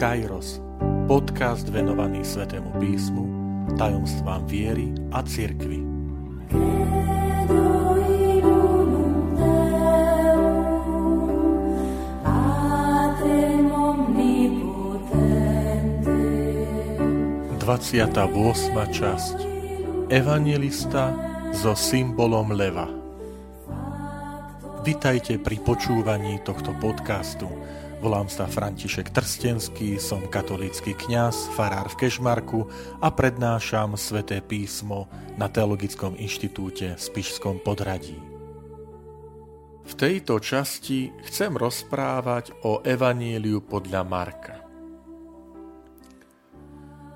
Kairos, podcast venovaný Svetému písmu, tajomstvám viery a cirkvi. Dvaciatá časť Evangelista so symbolom leva Vitajte pri počúvaní tohto podcastu. Volám sa František Trstenský, som katolícky kňaz, farár v Kešmarku a prednášam sväté písmo na Teologickom inštitúte v Spišskom podradí. V tejto časti chcem rozprávať o Evaníliu podľa Marka.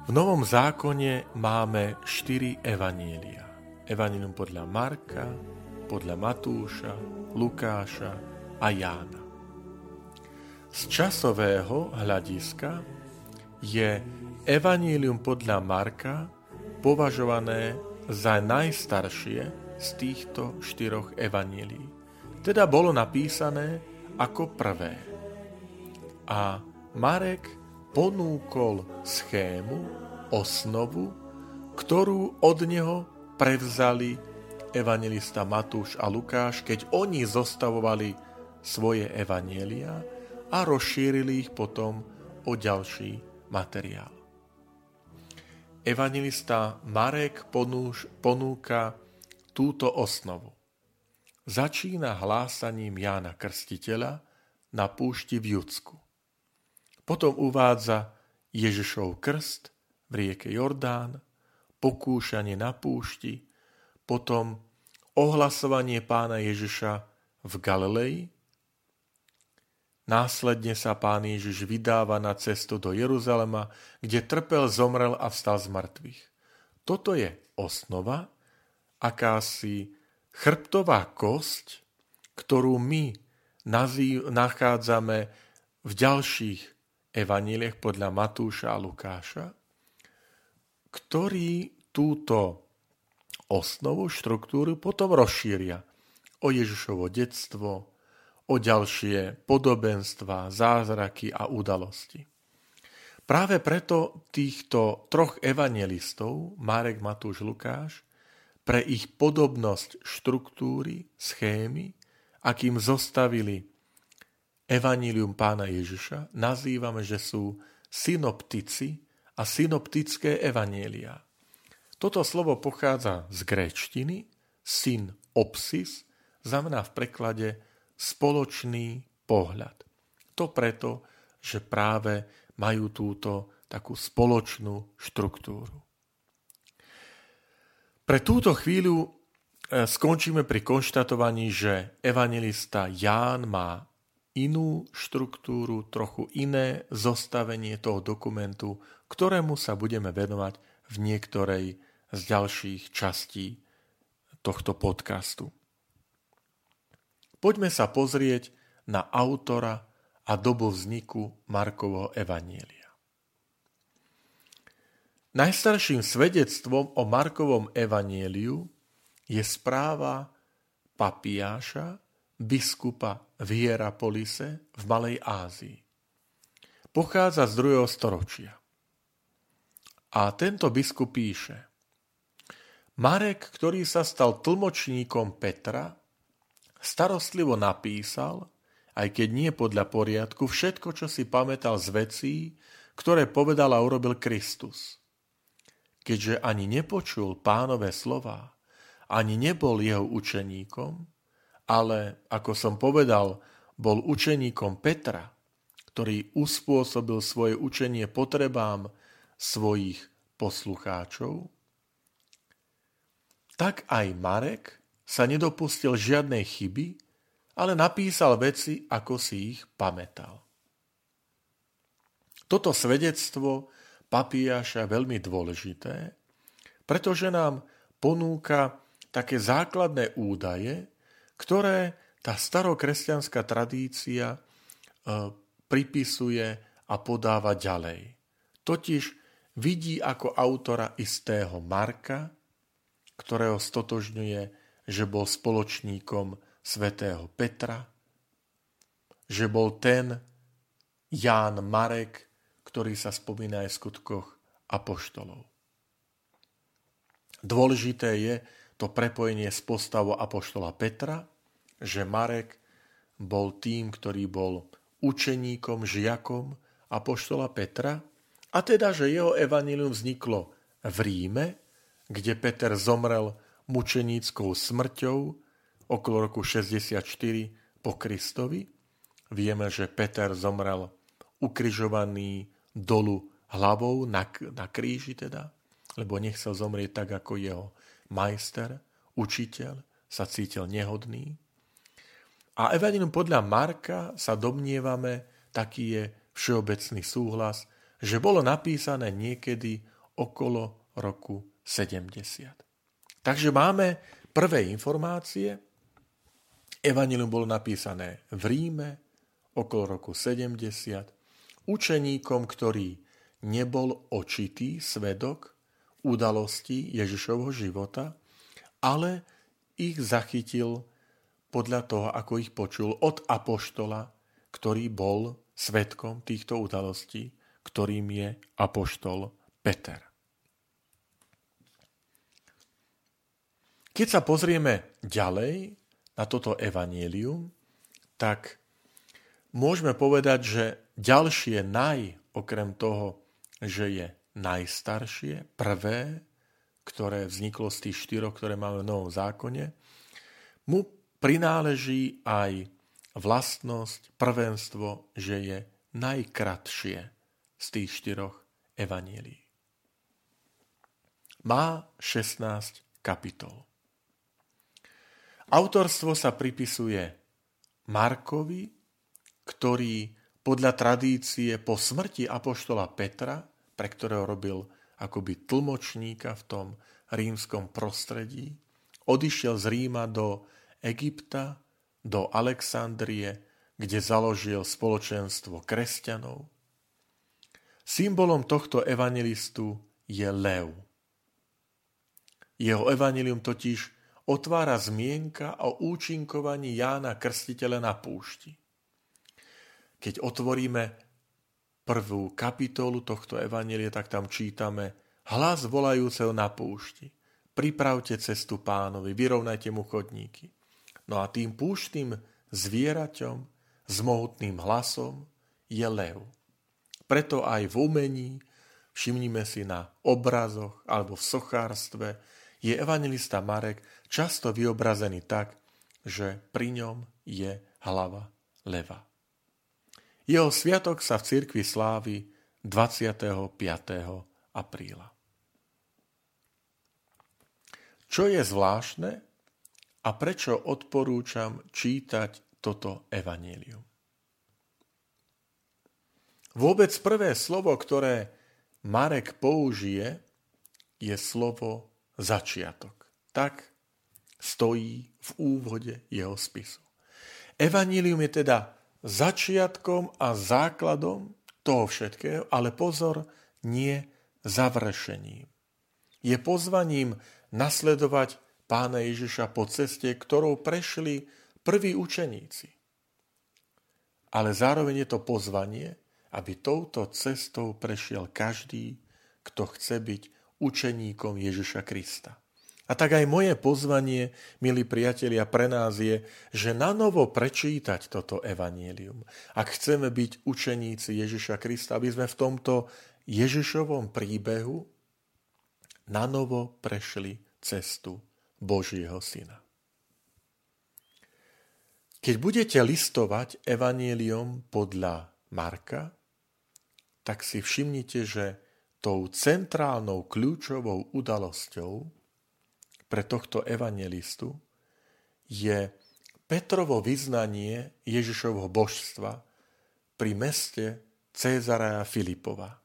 V Novom zákone máme štyri evanília. Evanílium podľa Marka, podľa Matúša, Lukáša a Jána. Z časového hľadiska je Evanílium podľa Marka považované za najstaršie z týchto štyroch evanílií. Teda bolo napísané ako prvé. A Marek ponúkol schému, osnovu, ktorú od neho prevzali evangelista Matúš a Lukáš, keď oni zostavovali svoje evanielia a rozšírili ich potom o ďalší materiál. Evangelista Marek ponúš, ponúka túto osnovu. Začína hlásaním Jána Krstiteľa na púšti v Judsku. Potom uvádza Ježišov krst v rieke Jordán, pokúšanie na púšti, potom ohlasovanie pána Ježiša v Galilei. Následne sa pán Ježiš vydáva na cestu do Jeruzalema, kde trpel, zomrel a vstal z mŕtvych. Toto je osnova, akási chrbtová kosť, ktorú my nazýv, nachádzame v ďalších evaníliech podľa Matúša a Lukáša, ktorí túto osnovu, štruktúru potom rozšíria o Ježišovo detstvo, o ďalšie podobenstva, zázraky a udalosti. Práve preto týchto troch evangelistov, Marek, Matúš, Lukáš, pre ich podobnosť štruktúry, schémy, akým zostavili evanílium pána Ježiša, nazývame, že sú synoptici a synoptické evanielia. Toto slovo pochádza z gréčtiny, syn opsis, znamená v preklade spoločný pohľad. To preto, že práve majú túto takú spoločnú štruktúru. Pre túto chvíľu e, skončíme pri konštatovaní, že evangelista Ján má inú štruktúru, trochu iné zostavenie toho dokumentu, ktorému sa budeme venovať v niektorej z ďalších častí tohto podcastu. Poďme sa pozrieť na autora a dobu vzniku Markovho Evanielia. Najstarším svedectvom o Markovom Evanieliu je správa papiáša, biskupa v Hierapolise v Malej Ázii. Pochádza z 2. storočia. A tento biskup píše – Marek, ktorý sa stal tlmočníkom Petra, starostlivo napísal, aj keď nie podľa poriadku, všetko, čo si pamätal z vecí, ktoré povedal a urobil Kristus. Keďže ani nepočul pánové slova, ani nebol jeho učeníkom, ale, ako som povedal, bol učeníkom Petra, ktorý uspôsobil svoje učenie potrebám svojich poslucháčov, tak aj Marek sa nedopustil žiadnej chyby, ale napísal veci, ako si ich pamätal. Toto svedectvo papíjaša je veľmi dôležité, pretože nám ponúka také základné údaje, ktoré tá starokresťanská tradícia e, pripisuje a podáva ďalej. Totiž vidí ako autora istého Marka, ktorého stotožňuje, že bol spoločníkom svätého Petra, že bol ten Ján Marek, ktorý sa spomína aj v skutkoch apoštolov. Dôležité je to prepojenie s postavou apoštola Petra, že Marek bol tým, ktorý bol učeníkom, žiakom apoštola Petra, a teda, že jeho evanílium vzniklo v Ríme, kde Peter zomrel mučeníckou smrťou okolo roku 64 po Kristovi. Vieme, že Peter zomrel ukrižovaný dolu hlavou na, na kríži teda, lebo nechcel zomrieť tak, ako jeho majster, učiteľ, sa cítil nehodný. A Evangelium podľa Marka sa domnievame, taký je všeobecný súhlas, že bolo napísané niekedy okolo roku 70. Takže máme prvé informácie. Evangelium bolo napísané v Ríme okolo roku 70 učeníkom, ktorý nebol očitý svedok udalostí Ježišovho života, ale ich zachytil podľa toho, ako ich počul od apoštola, ktorý bol svetkom týchto udalostí, ktorým je apoštol Peter. Keď sa pozrieme ďalej na toto evanílium, tak môžeme povedať, že ďalšie naj, okrem toho, že je najstaršie, prvé, ktoré vzniklo z tých štyroch, ktoré máme v Novom zákone, mu prináleží aj vlastnosť, prvenstvo, že je najkratšie z tých štyroch evanielí. Má 16 kapitol. Autorstvo sa pripisuje Markovi, ktorý podľa tradície po smrti apoštola Petra pre ktorého robil akoby tlmočníka v tom rímskom prostredí. Odišiel z Ríma do Egypta, do Alexandrie, kde založil spoločenstvo kresťanov. Symbolom tohto evangelistu je lev. Jeho evanelium totiž otvára zmienka o účinkovaní Jána Krstiteľa na púšti. Keď otvoríme prvú kapitolu tohto evanelie, tak tam čítame hlas volajúceho na púšti. Pripravte cestu pánovi, vyrovnajte mu chodníky. No a tým púštnym zvieraťom s mohutným hlasom je lev. Preto aj v umení, všimnime si na obrazoch alebo v sochárstve, je evangelista Marek často vyobrazený tak, že pri ňom je hlava leva. Jeho sviatok sa v cirkvi slávi 25. apríla. Čo je zvláštne a prečo odporúčam čítať toto evanílium? Vôbec prvé slovo, ktoré Marek použije, je slovo začiatok. Tak stojí v úvode jeho spisu. Evanílium je teda začiatkom a základom toho všetkého, ale pozor, nie završením. Je pozvaním nasledovať pána Ježiša po ceste, ktorou prešli prví učeníci. Ale zároveň je to pozvanie, aby touto cestou prešiel každý, kto chce byť učeníkom Ježiša Krista. A tak aj moje pozvanie, milí priatelia, pre nás je, že na novo prečítať toto evanielium. Ak chceme byť učeníci Ježiša Krista, aby sme v tomto Ježišovom príbehu na novo prešli cestu Božieho Syna. Keď budete listovať evanielium podľa Marka, tak si všimnite, že tou centrálnou kľúčovou udalosťou pre tohto evangelistu je Petrovo vyznanie Ježišovho božstva pri meste Cézarea Filipova.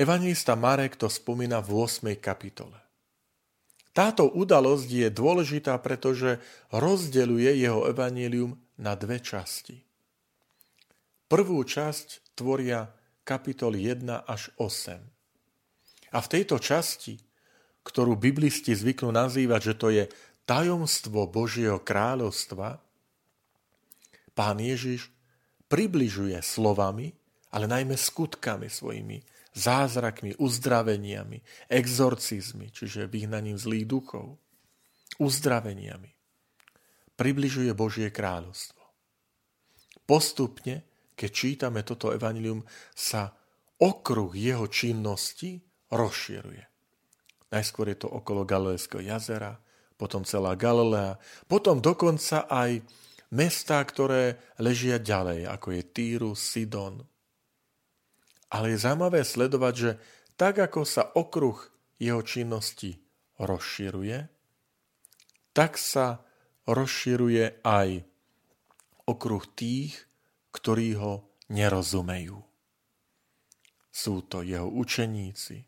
Evangelista Marek to spomína v 8. kapitole. Táto udalosť je dôležitá, pretože rozdeľuje jeho evanílium na dve časti. Prvú časť tvoria kapitoly 1 až 8. A v tejto časti ktorú biblisti zvyknú nazývať, že to je tajomstvo Božieho kráľovstva, pán Ježiš približuje slovami ale najmä skutkami svojimi, zázrakmi, uzdraveniami, exorcizmi, čiže vyhnaním zlých duchov, uzdraveniami. Približuje Božie kráľovstvo. Postupne, keď čítame toto evanilium, sa okruh jeho činnosti rozširuje. Najskôr je to okolo Galilejského jazera, potom celá Galilea, potom dokonca aj mestá, ktoré ležia ďalej, ako je Týru, Sidon. Ale je zaujímavé sledovať, že tak ako sa okruh jeho činnosti rozširuje, tak sa rozširuje aj okruh tých, ktorí ho nerozumejú. Sú to jeho učeníci,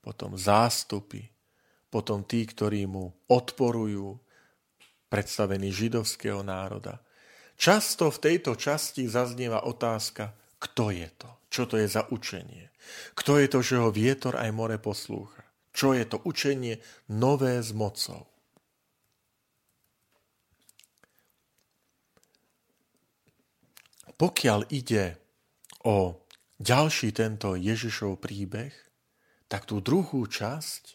potom zástupy, potom tí, ktorí mu odporujú, predstavení židovského národa. Často v tejto časti zaznieva otázka, kto je to, čo to je za učenie. Kto je to, že ho vietor aj more poslúcha. Čo je to učenie nové s mocou. Pokiaľ ide o ďalší tento Ježišov príbeh, tak tú druhú časť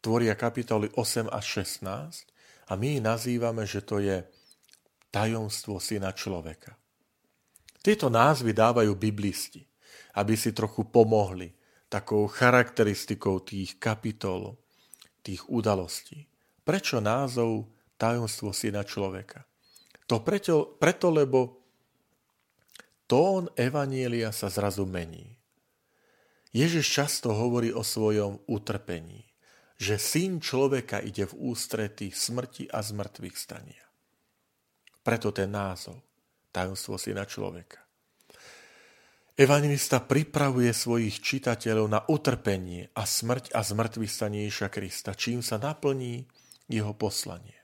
tvoria kapitoly 8 až 16 a my nazývame, že to je tajomstvo syna človeka. Tieto názvy dávajú biblisti, aby si trochu pomohli takou charakteristikou tých kapitol, tých udalostí. Prečo názov tajomstvo syna človeka? To preto, preto lebo tón Evanielia sa zrazu mení. Ježiš často hovorí o svojom utrpení, že syn človeka ide v ústrety smrti a zmrtvých stania. Preto ten názov, tajomstvo syna človeka. Evangelista pripravuje svojich čitateľov na utrpenie a smrť a zmrtvých stanie Krista, čím sa naplní jeho poslanie.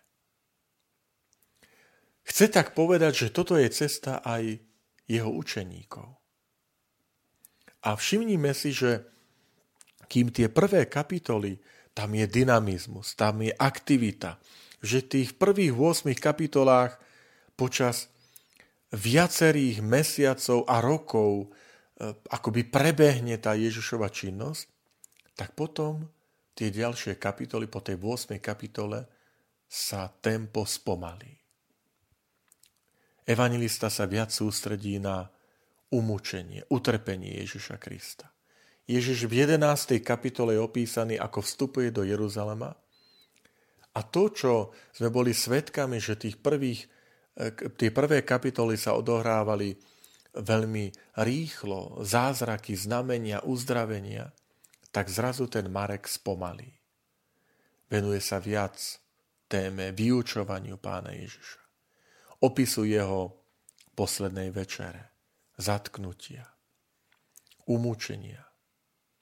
Chce tak povedať, že toto je cesta aj jeho učeníkov. A všimnime si, že kým tie prvé kapitoly, tam je dynamizmus, tam je aktivita, že tých prvých 8 kapitolách počas viacerých mesiacov a rokov e, akoby prebehne tá Ježišova činnosť, tak potom tie ďalšie kapitoly, po tej 8. kapitole sa tempo spomalí. Evangelista sa viac sústredí na umúčenie, utrpenie Ježiša Krista. Ježiš v 11. kapitole je opísaný, ako vstupuje do Jeruzalema. A to, čo sme boli svetkami, že tých prvých, e, tie prvé kapitoly sa odohrávali veľmi rýchlo, zázraky, znamenia, uzdravenia, tak zrazu ten Marek spomalí. Venuje sa viac téme vyučovaniu pána Ježiša. Opisuje ho poslednej večere zatknutia, umúčenia,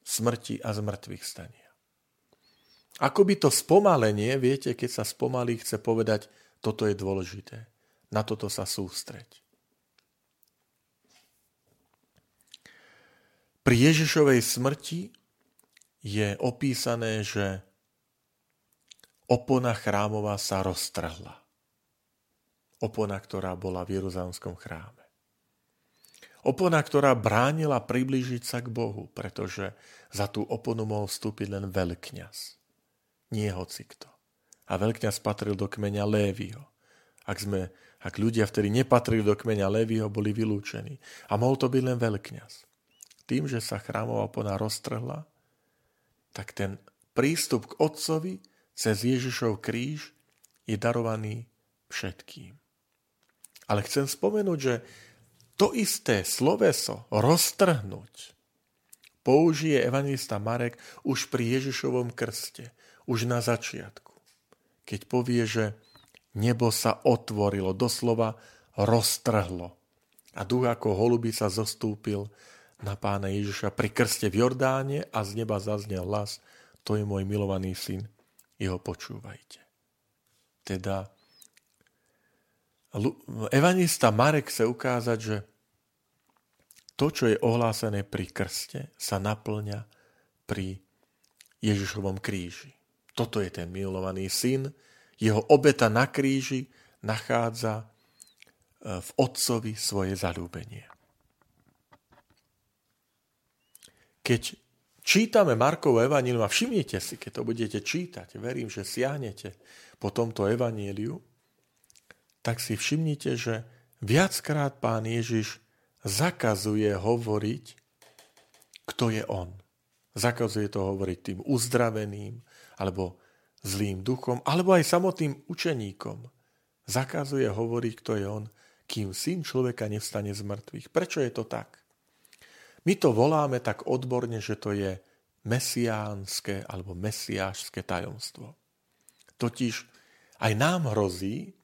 smrti a zmrtvých stania. Ako by to spomalenie, viete, keď sa spomalí, chce povedať, toto je dôležité, na toto sa sústreť. Pri Ježišovej smrti je opísané, že opona chrámová sa roztrhla. Opona, ktorá bola v Jeruzalemskom chráme. Opona, ktorá bránila priblížiť sa k Bohu, pretože za tú oponu mohol vstúpiť len veľkňaz. Nie hocikto. A veľkňaz patril do kmeňa Lévyho. Ak, sme, ak ľudia, vtedy nepatrili do kmeňa Lévyho, boli vylúčení. A mohol to byť len veľkňaz. Tým, že sa chrámová opona roztrhla, tak ten prístup k Otcovi cez Ježišov kríž je darovaný všetkým. Ale chcem spomenúť, že to isté sloveso roztrhnúť použije evangelista Marek už pri Ježišovom krste, už na začiatku. Keď povie, že nebo sa otvorilo, doslova roztrhlo. A duch ako holuby sa zostúpil na pána Ježiša pri krste v Jordáne a z neba zaznel hlas, to je môj milovaný syn, jeho počúvajte. Teda evangelista Marek chce ukázať, že to, čo je ohlásené pri krste, sa naplňa pri Ježišovom kríži. Toto je ten milovaný syn. Jeho obeta na kríži nachádza e, v otcovi svoje zalúbenie. keď čítame Markovo evanílium a všimnite si, keď to budete čítať, verím, že siahnete po tomto evaníliu, tak si všimnite, že viackrát pán Ježiš zakazuje hovoriť, kto je on. Zakazuje to hovoriť tým uzdraveným, alebo zlým duchom, alebo aj samotným učeníkom. Zakazuje hovoriť, kto je on, kým syn človeka nevstane z mŕtvych. Prečo je to tak? My to voláme tak odborne, že to je mesiánske alebo mesiášske tajomstvo. Totiž aj nám hrozí,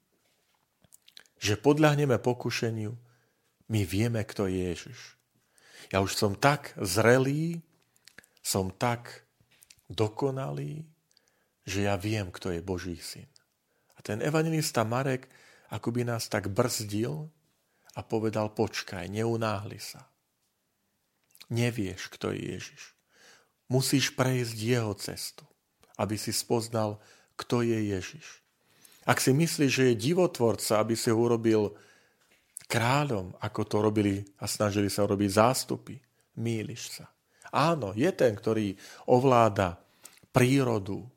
že podľahneme pokušeniu, my vieme, kto je Ježiš. Ja už som tak zrelý, som tak dokonalý, že ja viem, kto je Boží syn. A ten evangelista Marek akoby nás tak brzdil a povedal, počkaj, neunáhli sa. Nevieš, kto je Ježiš. Musíš prejsť jeho cestu, aby si spoznal, kto je Ježiš. Ak si myslíš, že je divotvorca, aby si ho urobil kráľom, ako to robili a snažili sa robiť zástupy, míliš sa. Áno, je ten, ktorý ovláda prírodu, e,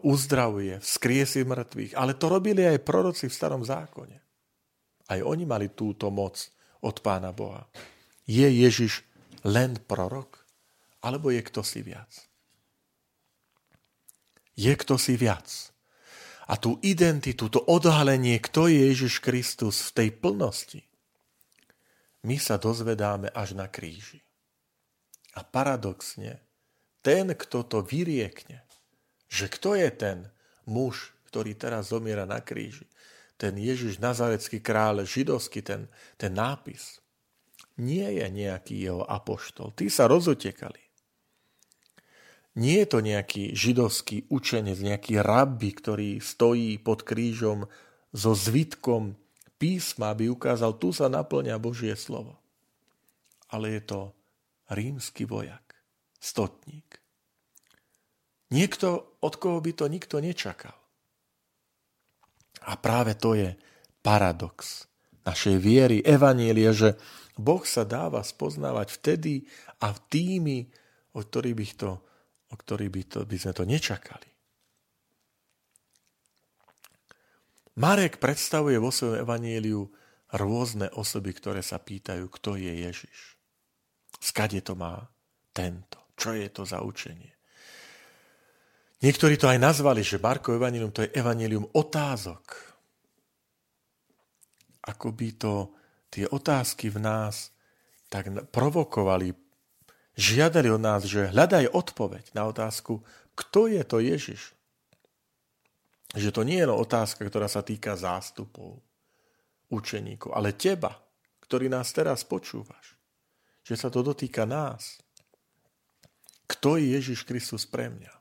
uzdravuje, vzkriesi mŕtvych, ale to robili aj proroci v starom zákone. Aj oni mali túto moc od Pána Boha. Je Ježiš len prorok? Alebo je kto si viac? Je kto si viac? A tú identitu, to odhalenie, kto je Ježiš Kristus v tej plnosti, my sa dozvedáme až na kríži. A paradoxne, ten, kto to vyriekne, že kto je ten muž, ktorý teraz zomiera na kríži, ten Ježiš Nazarecký kráľ, židovský ten, ten nápis, nie je nejaký jeho apoštol. Tí sa rozotekali. Nie je to nejaký židovský učenec, nejaký rabbi, ktorý stojí pod krížom so zvitkom písma, aby ukázal, tu sa naplňa Božie slovo. Ale je to rímsky vojak, stotník. Niekto, od koho by to nikto nečakal. A práve to je paradox našej viery, evanielie, že Boh sa dáva spoznávať vtedy a v tými, o ktorých by, to, o ktorých by, to, by sme to nečakali. Marek predstavuje vo svojom evanieliu rôzne osoby, ktoré sa pýtajú, kto je Ježiš. Skade to má tento? Čo je to za učenie? Niektorí to aj nazvali, že Marko evanilium to je evanilium otázok. Ako by to tie otázky v nás tak provokovali, žiadali od nás, že hľadaj odpoveď na otázku, kto je to Ježiš. Že to nie je len otázka, ktorá sa týka zástupov, učeníkov, ale teba, ktorý nás teraz počúvaš. Že sa to dotýka nás. Kto je Ježiš Kristus pre mňa?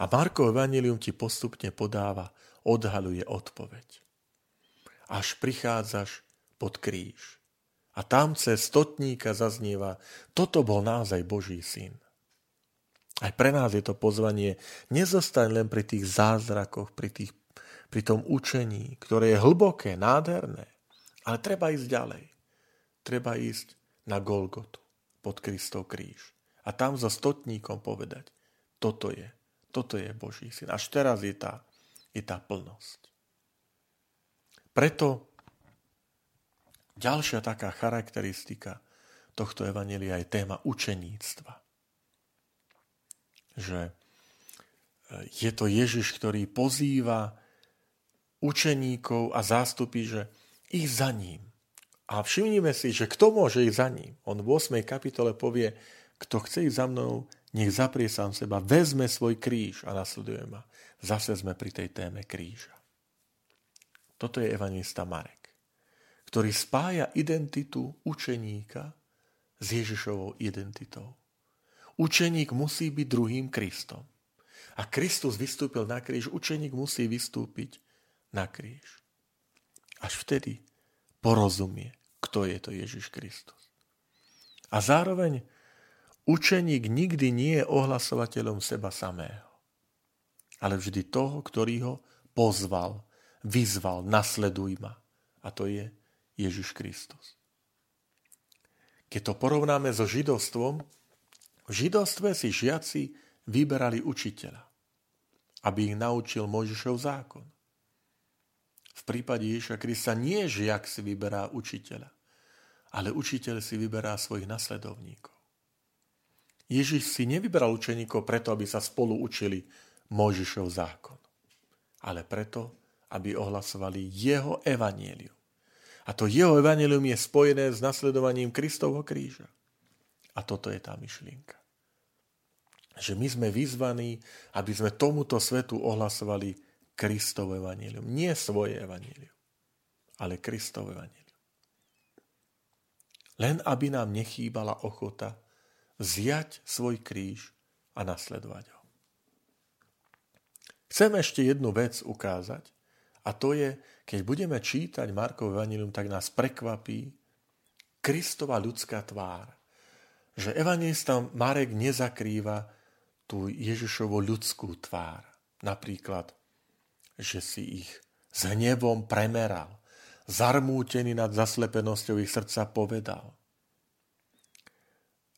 A Markov Evangelium ti postupne podáva, odhaluje odpoveď. Až prichádzaš pod kríž. A tam cez stotníka zaznieva, toto bol naozaj Boží syn. Aj pre nás je to pozvanie, nezostaň len pri tých zázrakoch, pri, tých, pri tom učení, ktoré je hlboké, nádherné, ale treba ísť ďalej. Treba ísť na Golgotu, pod Kristov kríž. A tam so stotníkom povedať, toto je, toto je Boží syn. Až teraz je tá, je tá plnosť. Preto Ďalšia taká charakteristika tohto evanelia je téma učeníctva. Že e, je to Ježiš, ktorý pozýva učeníkov a zástupy, že ich za ním. A všimnime si, že kto môže ísť za ním. On v 8. kapitole povie, kto chce ísť za mnou, nech zaprie sám seba, vezme svoj kríž a nasleduje ma. Zase sme pri tej téme kríža. Toto je evangelista Marek ktorý spája identitu učeníka s Ježišovou identitou. Učeník musí byť druhým Kristom. A Kristus vystúpil na kríž, učeník musí vystúpiť na kríž. Až vtedy porozumie, kto je to Ježiš Kristus. A zároveň učeník nikdy nie je ohlasovateľom seba samého, ale vždy toho, ktorý ho pozval, vyzval, nasleduj ma. A to je Ježiš Kristus. Keď to porovnáme so židovstvom, v židovstve si žiaci vyberali učiteľa, aby ich naučil Mojžišov zákon. V prípade Ježiša Krista nie žiak si vyberá učiteľa, ale učiteľ si vyberá svojich nasledovníkov. Ježiš si nevyberal učeníkov preto, aby sa spolu učili Mojžišov zákon, ale preto, aby ohlasovali jeho evanielium. A to jeho evanielium je spojené s nasledovaním Kristovho kríža. A toto je tá myšlienka. Že my sme vyzvaní, aby sme tomuto svetu ohlasovali Kristovo evanílium. Nie svoje evanílium, ale Kristovo evanílium. Len aby nám nechýbala ochota zjať svoj kríž a nasledovať ho. Chcem ešte jednu vec ukázať a to je, keď budeme čítať Markov evanílium, tak nás prekvapí Kristova ľudská tvár. Že evangelista Marek nezakrýva tú Ježišovu ľudskú tvár. Napríklad že si ich s hnevom premeral, zarmútený nad zaslepenosťou ich srdca povedal.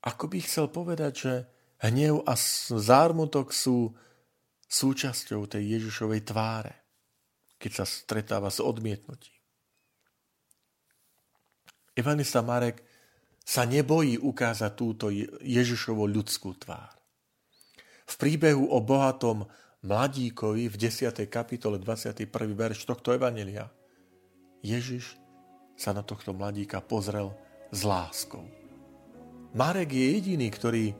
Ako by chcel povedať, že hnev a zármutok sú súčasťou tej Ježišovej tváre, keď sa stretáva s odmietnutím. Evanista Marek sa nebojí ukázať túto Ježišovo ľudskú tvár. V príbehu o bohatom mladíkovi v 10. kapitole 21. verš tohto evanelia. Ježiš sa na tohto mladíka pozrel s láskou. Marek je jediný, ktorý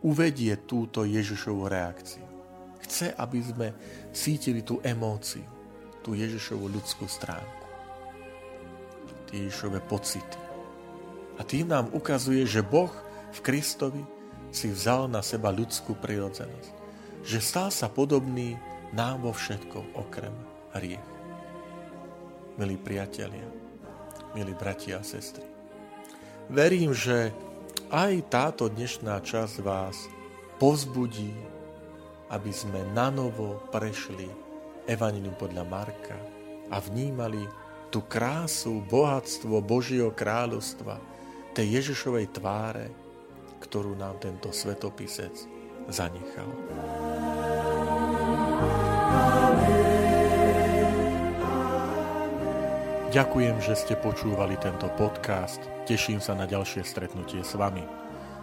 uvedie túto Ježišovú reakciu. Chce, aby sme cítili tú emóciu, tú Ježišovú ľudskú stránku, tie Ježišové pocity. A tým nám ukazuje, že Boh v Kristovi si vzal na seba ľudskú prirodzenosť že stal sa podobný nám vo všetkom okrem hriech. Milí priatelia, milí bratia a sestry, verím, že aj táto dnešná časť vás povzbudí, aby sme nanovo prešli Evangelium podľa Marka a vnímali tú krásu, bohatstvo Božieho kráľovstva, tej Ježišovej tváre, ktorú nám tento svetopisec zanechal. Ďakujem, že ste počúvali tento podcast. Teším sa na ďalšie stretnutie s vami.